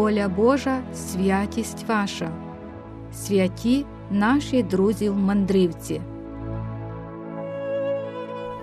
воля Божа, святість ваша, святі наші друзі-мандрівці.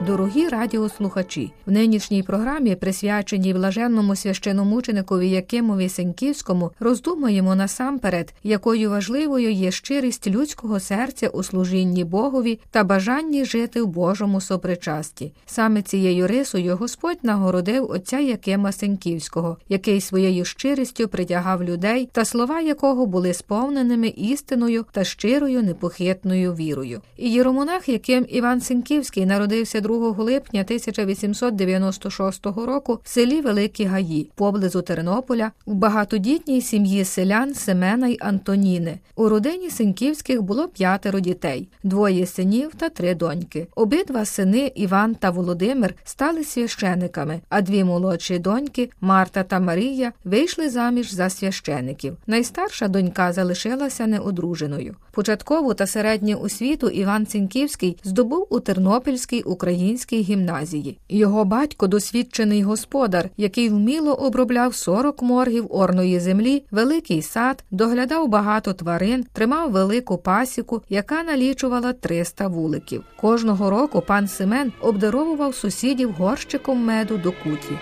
Дорогі радіослухачі, в нинішній програмі, присвяченій блаженному священомученикові Якимові Сеньківському, роздумаємо насамперед, якою важливою є щирість людського серця у служінні Богові та бажанні жити в Божому сопричасті. Саме цією рисою Господь нагородив отця Якима Сеньківського, який своєю щирістю притягав людей, та слова якого були сповненими істиною та щирою непохитною вірою. І єромонах, яким Іван Сеньківський народився 2 липня 1896 року в селі Великі Гаї, поблизу Тернополя, в багатодітній сім'ї селян Семена й Антоніни. У родині Сеньківських було п'ятеро дітей, двоє синів та три доньки. Обидва сини Іван та Володимир стали священиками, а дві молодші доньки Марта та Марія вийшли заміж за священиків. Найстарша донька залишилася неодруженою. Початкову та середню освіту Іван Сеньківський здобув у Тернопільській українській гімназії. Його батько досвідчений господар, який вміло обробляв 40 моргів орної землі, великий сад, доглядав багато тварин, тримав велику пасіку, яка налічувала 300 вуликів. Кожного року пан Семен обдаровував сусідів горщиком меду до куті.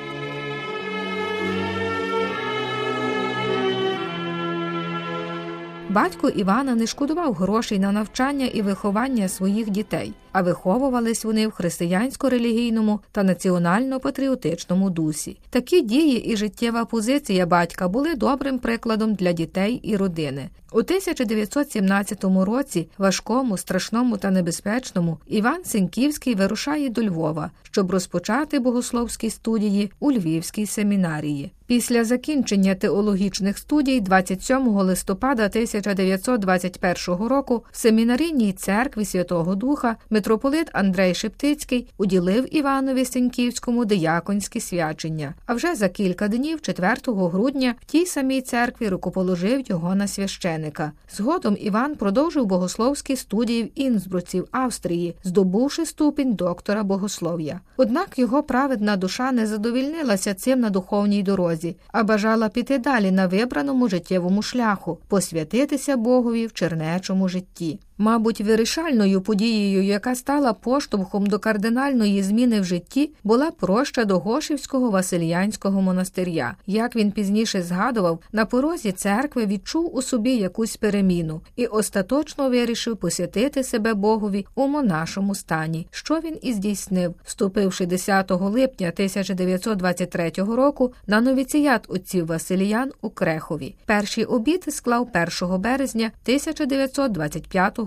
Батько Івана не шкодував грошей на навчання і виховання своїх дітей, а виховувались вони в християнсько-релігійному та національно-патріотичному дусі. Такі дії і життєва позиція батька були добрим прикладом для дітей і родини. У 1917 році, важкому, страшному та небезпечному, Іван Сеньківський вирушає до Львова, щоб розпочати богословські студії у Львівській семінарії. Після закінчення теологічних студій 27 листопада 1921 року в семінарійній церкві Святого Духа митрополит Андрей Шептицький уділив Іванові Сеньківському дияконське свячення. А вже за кілька днів, 4 грудня, в тій самій церкві рукоположив його на священика. Згодом Іван продовжив богословські студії в Інсбруці в Австрії, здобувши ступінь доктора богослов'я. Однак його праведна душа не задовільнилася цим на духовній дорозі, а бажала піти далі на вибраному життєвому шляху, посвятитися Богові в чернечому житті. Мабуть, вирішальною подією, яка стала поштовхом до кардинальної зміни в житті, була проща до Гошівського Васильянського монастиря. Як він пізніше згадував, на порозі церкви відчув у собі якусь переміну і остаточно вирішив посвятити себе Богові у монашому стані, що він і здійснив, вступивши 10 липня 1923 року на новіціят отців Васильян у Крехові. Перші обіди склав 1 березня 1925 року.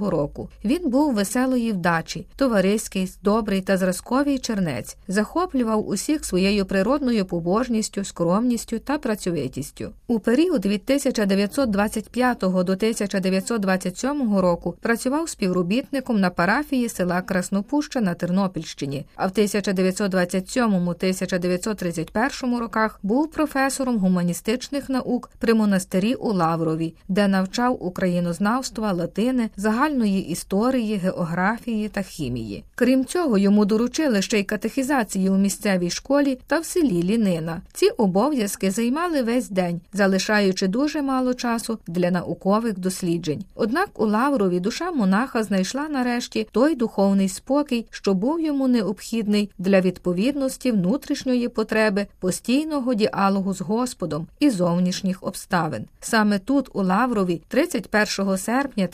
Він був веселої вдачі, товариський, добрий та зразковий чернець, захоплював усіх своєю природною побожністю, скромністю та працьовитістю. У період від 1925 до 1927 року працював співробітником на парафії села Краснопуща на Тернопільщині, а в 1927-1931 роках був професором гуманістичних наук при монастирі у Лаврові, де навчав українознавства, латини, загальної історії, географії та хімії. Крім цього, йому доручили ще й катехізації у місцевій школі та в селі Лінина. Ці обов'язки займали весь день, залишаючи дуже мало часу для наукових досліджень. Однак у Лаврові душа монаха знайшла нарешті той духовний спокій, що був йому необхідний для відповідності внутрішньої потреби, постійного діалогу з Господом і зовнішніх обставин. Саме тут, у Лаврові, 31 серпня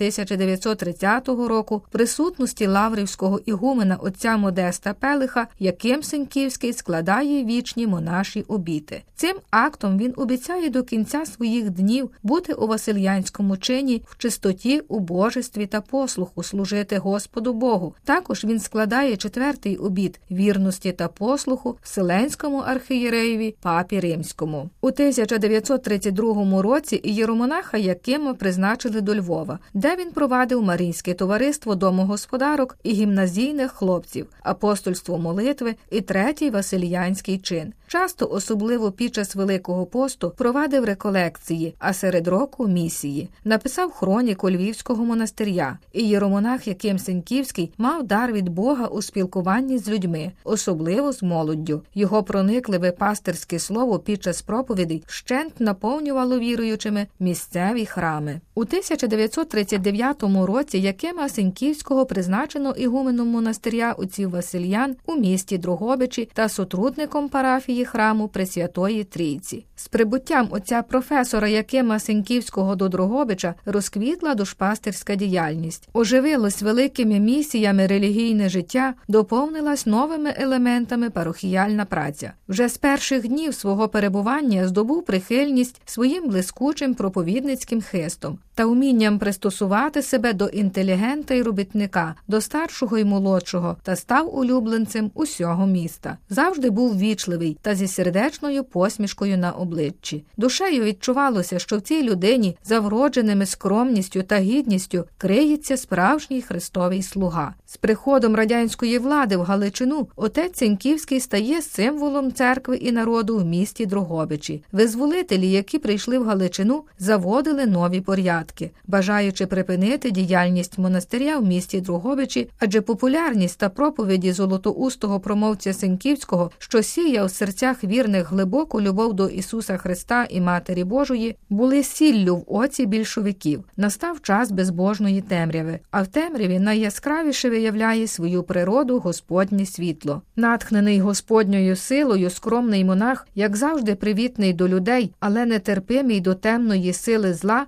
1930 року, присутності Лаврівського ігумена отця Модеста Пелиха, яким Сеньківський складає вічні монаші обіти. Цим актом він обіцяє до кінця своїх днів бути у Васильянському чині в чистоті, у божестві та послуху служити Господу Богу. Також він складає четвертий обід вірності та послуху Вселенському архієреєві папі Римському. У 1932 році єромонаха Якима призначили до Львова, де він провадив Марійське товариство домогосподарок і гімназійних хлопців, апостольство молитви і третій Василіянський чин. Часто, особливо під час Великого посту, провадив реколекції, а серед року місії, написав хроніку Львівського монастиря. І єромонах Яким Сеньківський мав дар від Бога у спілкуванні з людьми, особливо з молоддю. Його проникливе пастирське слово під час проповідей вщент наповнювало віруючими місцеві храми. У 1939 році Якима Сеньківського призначено ігуменом монастиря отців Васильян у місті Дрогобичі та сотрудником парафії храму Пресвятої Трійці. З прибуттям отця професора Якима Сеньківського до Дрогобича розквітла душпастерська діяльність, оживилось великими місіями релігійне життя, доповнилась новими елементами парохіяльна праця. Вже з перших днів свого перебування здобув прихильність своїм блискучим проповідницьким хистом та умінням пристосувати себе до інтелігента й робітника, до старшого й молодшого, та став улюбленцем усього міста. Завжди був вічливий та зі сердечною посмішкою на обличчі. Душею відчувалося, що в цій людині, за вродженими скромністю та гідністю, криється справжній Христовий слуга. З приходом радянської влади в Галичину отець Сеньківський стає символом церкви і народу в місті Дрогобичі. Визволителі, які прийшли в Галичину, заводили нові порядки, бажаючи припинити діяльність монастиря в місті Дрогобичі, адже популярність та проповіді золотоустого промовця Сеньківського, що сіяв в серцях вірних глибоку любов до Ісуса Христа і Матері Божої, були сіллю в оці більшовиків. Настав час безбожної темряви, а в темряві найяскравіше виявляє свою природу Господнє світло. Натхнений Господньою силою, скромний монах, як завжди, привітний до людей, але нетерпимий до темної сили зла,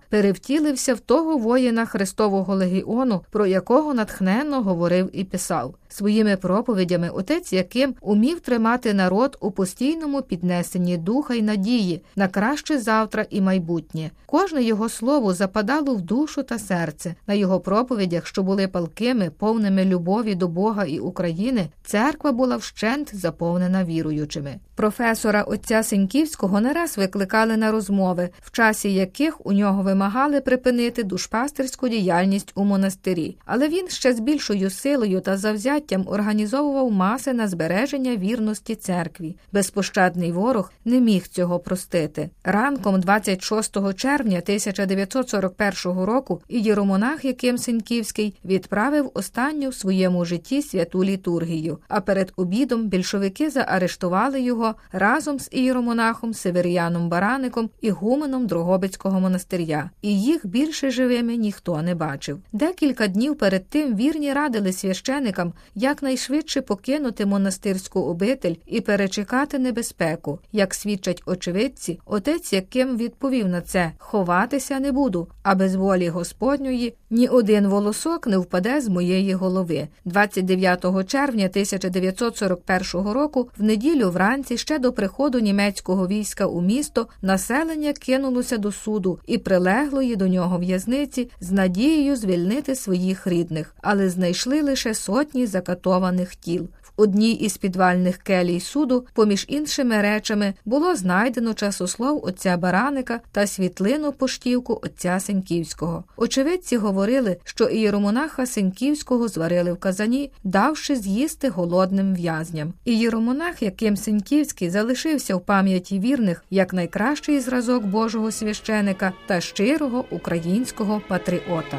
перевтілився в того воїна Христового легіону, про якого натхненно говорив і писав. Своїми проповідями отець Яким умів тримати народ у постійному піднесенні духа й надії на краще завтра і майбутнє. Кожне його слово западало в душу та серце. На його проповідях, що були палкими, повними любові до Бога і України, церква була вщент заповнена віруючими. Професора отця Сеньківського не раз викликали на розмови, в часі яких у нього вимагали припинити душпастерську діяльність у монастирі, але він ще з більшою силою та завзяттям організовував маси на збереження вірності церкві. Безпощадний ворог не міг цього простити. Ранком 26 червня 1941 року ієромонах Яким Сеньківський відправив останню в своєму житті святу літургію. А перед обідом більшовики заарештували його разом з ієромонахом Северіаном Бараником і гуменом Дрогобицького монастиря. І їх більше живими ніхто не бачив. Декілька днів перед тим вірні радили священикам якнайшвидше покинути монастирську обитель і перечекати небезпеку. Як свідчать очевидці, отець, яким відповів на це ховатися не буду, а без волі Господньої ні один волосок не впаде з моєї голови. 29 червня 1941 року, в неділю вранці, ще до приходу німецького війська у місто, населення кинулося до суду і прилеглої до нього в'язниці з надією звільнити своїх рідних, але знайшли лише сотні закатованих тіл одній із підвальних келій суду, поміж іншими речами, було знайдено часослов отця Бараника та світлину поштівку отця Сеньківського. Очевидці говорили, що ієромонаха Сеньківського зварили в казані, давши з'їсти голодним в'язням. Ієромонах, яким Сеньківський залишився в пам'яті вірних як найкращий зразок Божого священика та щирого українського патріота.